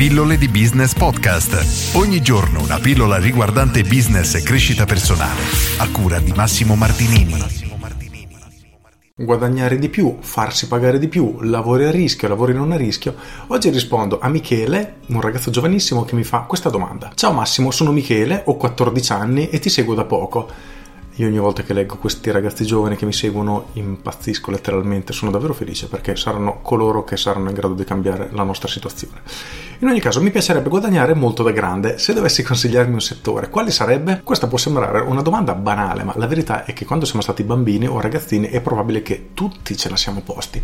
Pillole di Business Podcast. Ogni giorno una pillola riguardante business e crescita personale. A cura di Massimo Martinini. Guadagnare di più, farsi pagare di più, lavori a rischio, lavori non a rischio. Oggi rispondo a Michele, un ragazzo giovanissimo che mi fa questa domanda. Ciao Massimo, sono Michele, ho 14 anni e ti seguo da poco. Io ogni volta che leggo questi ragazzi giovani che mi seguono impazzisco letteralmente, sono davvero felice perché saranno coloro che saranno in grado di cambiare la nostra situazione. In ogni caso mi piacerebbe guadagnare molto da grande, se dovessi consigliarmi un settore, quale sarebbe? Questa può sembrare una domanda banale, ma la verità è che quando siamo stati bambini o ragazzini è probabile che tutti ce la siamo posti.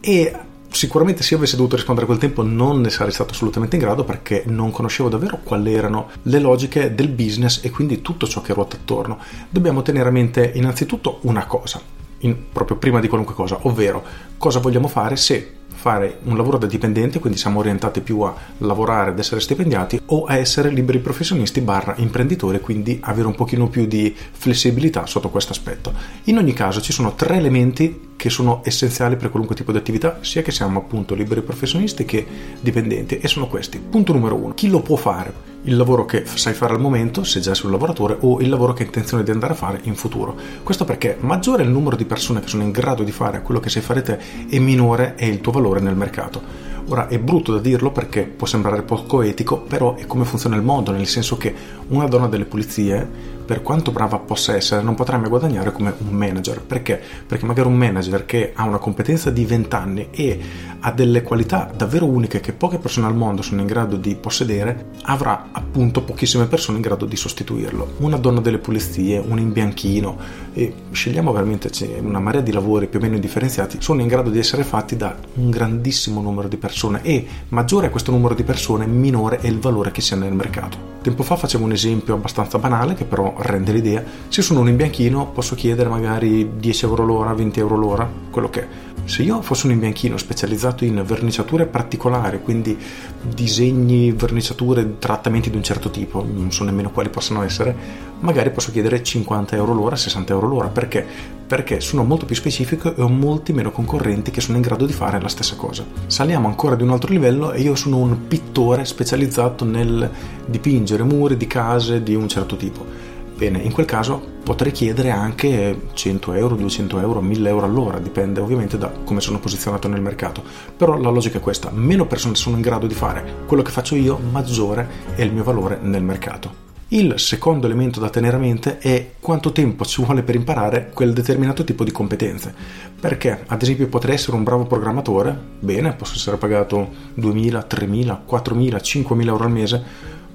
E Sicuramente se io avessi dovuto rispondere a quel tempo non ne sarei stato assolutamente in grado perché non conoscevo davvero quali erano le logiche del business e quindi tutto ciò che ruota attorno. Dobbiamo tenere a mente innanzitutto una cosa, in, proprio prima di qualunque cosa, ovvero cosa vogliamo fare se fare un lavoro da dipendente, quindi siamo orientati più a lavorare, ad essere stipendiati, o a essere liberi professionisti barra imprenditori, quindi avere un pochino più di flessibilità sotto questo aspetto. In ogni caso ci sono tre elementi che sono essenziali per qualunque tipo di attività, sia che siamo appunto liberi professionisti che dipendenti, e sono questi. Punto numero uno, chi lo può fare? Il lavoro che sai fare al momento, se già sei un lavoratore, o il lavoro che hai intenzione di andare a fare in futuro. Questo perché maggiore è il numero di persone che sono in grado di fare quello che sai fare te e minore è il tuo valore nel mercato. Ora è brutto da dirlo perché può sembrare poco etico, però è come funziona il mondo, nel senso che una donna delle pulizie, per quanto brava possa essere, non potrà mai guadagnare come un manager. Perché? Perché magari un manager che ha una competenza di 20 anni e ha delle qualità davvero uniche che poche persone al mondo sono in grado di possedere, avrà appunto pochissime persone in grado di sostituirlo. Una donna delle pulizie, un imbianchino, e scegliamo veramente una marea di lavori più o meno indifferenziati, sono in grado di essere fatti da un grandissimo numero di persone persone e maggiore è questo numero di persone, minore è il valore che si ha nel mercato. Tempo fa facevo un esempio abbastanza banale che però rende l'idea. Se sono un imbianchino posso chiedere magari 10 euro l'ora, 20 euro l'ora, quello che è. Se io fossi un imbianchino specializzato in verniciature particolari, quindi disegni, verniciature, trattamenti di un certo tipo, non so nemmeno quali possano essere, magari posso chiedere 50 euro l'ora, 60 euro l'ora. Perché? Perché sono molto più specifico e ho molti meno concorrenti che sono in grado di fare la stessa cosa. Saliamo ancora di un altro livello e io sono un pittore specializzato nel dipingere muri di case di un certo tipo Bene, in quel caso potrei chiedere anche 100 euro, 200 euro, 1000 euro all'ora, dipende ovviamente da come sono posizionato nel mercato. Però la logica è questa, meno persone sono in grado di fare quello che faccio io, maggiore è il mio valore nel mercato. Il secondo elemento da tenere a mente è quanto tempo ci vuole per imparare quel determinato tipo di competenze. Perché, ad esempio, potrei essere un bravo programmatore, bene, posso essere pagato 2.000, 3.000, 4.000, 5.000 euro al mese,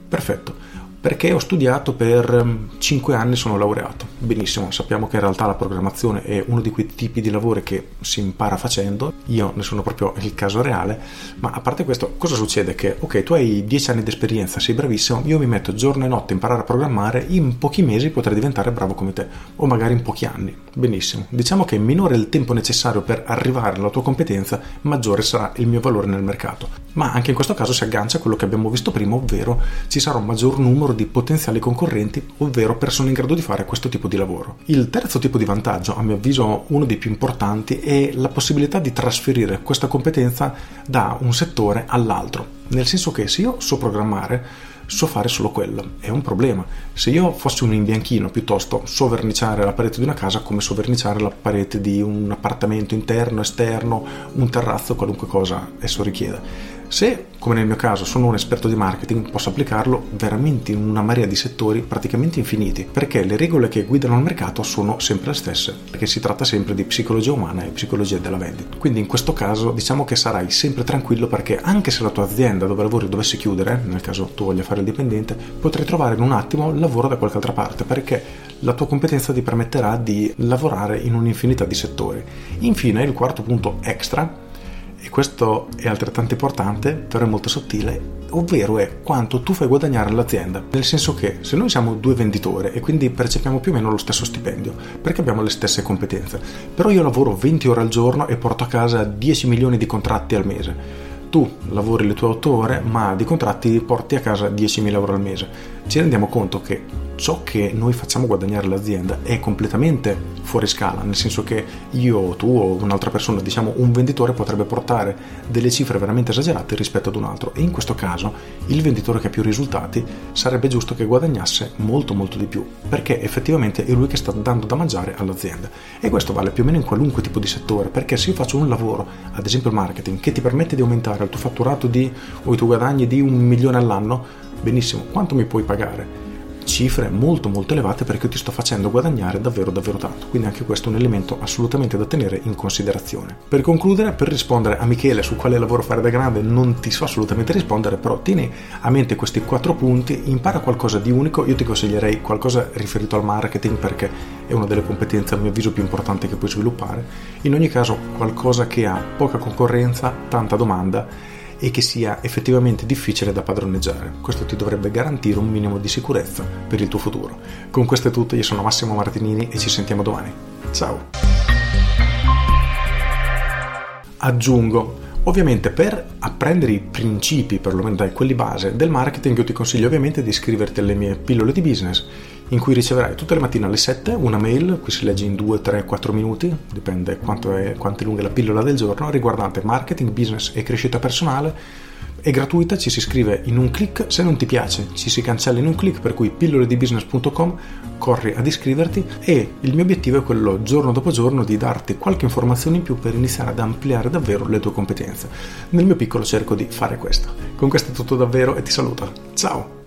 perfetto perché ho studiato per 5 mm, anni, sono laureato. Benissimo, sappiamo che in realtà la programmazione è uno di quei tipi di lavori che si impara facendo, io ne sono proprio il caso reale, ma a parte questo, cosa succede? Che ok, tu hai 10 anni di esperienza, sei bravissimo, io mi metto giorno e notte a imparare a programmare, in pochi mesi potrei diventare bravo come te, o magari in pochi anni. Benissimo, diciamo che minore il tempo necessario per arrivare alla tua competenza, maggiore sarà il mio valore nel mercato. Ma anche in questo caso si aggancia a quello che abbiamo visto prima, ovvero ci sarà un maggior numero di potenziali concorrenti, ovvero persone in grado di fare questo tipo di lavoro. Il terzo tipo di vantaggio, a mio avviso uno dei più importanti, è la possibilità di trasferire questa competenza da un settore all'altro. Nel senso che se io so programmare, so fare solo quello, è un problema. Se io fossi un imbianchino piuttosto so verniciare la parete di una casa come so verniciare la parete di un appartamento interno, esterno, un terrazzo, qualunque cosa esso richieda. Se, come nel mio caso, sono un esperto di marketing, posso applicarlo veramente in una marea di settori praticamente infiniti, perché le regole che guidano il mercato sono sempre le stesse, perché si tratta sempre di psicologia umana e psicologia della vendita. Quindi in questo caso diciamo che sarai sempre tranquillo perché anche se la tua azienda dove lavori dovesse chiudere, nel caso tu voglia fare il dipendente, potrai trovare in un attimo lavoro da qualche altra parte, perché la tua competenza ti permetterà di lavorare in un'infinità di settori. Infine, il quarto punto extra e questo è altrettanto importante, però è molto sottile, ovvero è quanto tu fai guadagnare all'azienda. Nel senso che se noi siamo due venditori e quindi percepiamo più o meno lo stesso stipendio, perché abbiamo le stesse competenze, però io lavoro 20 ore al giorno e porto a casa 10 milioni di contratti al mese tu lavori le tue 8 ore, ma di contratti porti a casa 10.000 euro al mese. Ci rendiamo conto che ciò che noi facciamo guadagnare l'azienda è completamente fuori scala, nel senso che io, tu o un'altra persona, diciamo un venditore potrebbe portare delle cifre veramente esagerate rispetto ad un altro e in questo caso il venditore che ha più risultati sarebbe giusto che guadagnasse molto molto di più, perché effettivamente è lui che sta dando da mangiare all'azienda e questo vale più o meno in qualunque tipo di settore, perché se io faccio un lavoro, ad esempio il marketing, che ti permette di aumentare il tuo fatturato di, o i tuoi guadagni di un milione all'anno, benissimo, quanto mi puoi pagare? Cifre molto molto elevate perché ti sto facendo guadagnare davvero davvero tanto. Quindi anche questo è un elemento assolutamente da tenere in considerazione. Per concludere per rispondere a Michele su quale lavoro fare da grande non ti so assolutamente rispondere però tieni a mente questi quattro punti impara qualcosa di unico io ti consiglierei qualcosa riferito al marketing perché è una delle competenze a mio avviso più importanti che puoi sviluppare. In ogni caso qualcosa che ha poca concorrenza tanta domanda e che sia effettivamente difficile da padroneggiare. Questo ti dovrebbe garantire un minimo di sicurezza per il tuo futuro. Con questo è tutto, io sono Massimo Martinini e ci sentiamo domani. Ciao! Aggiungo Ovviamente per apprendere i principi, perlomeno dai quelli base del marketing, io ti consiglio ovviamente di iscriverti alle mie pillole di business in cui riceverai tutte le mattine alle 7 una mail, qui si legge in 2, 3, 4 minuti, dipende quanto è, quanto è lunga la pillola del giorno, riguardante marketing, business e crescita personale. È gratuita, ci si iscrive in un clic, se non ti piace ci si cancella in un clic, per cui pilloledibusiness.com, corri ad iscriverti e il mio obiettivo è quello giorno dopo giorno di darti qualche informazione in più per iniziare ad ampliare davvero le tue competenze. Nel mio piccolo cerco di fare questo. Con questo è tutto davvero e ti saluto. Ciao!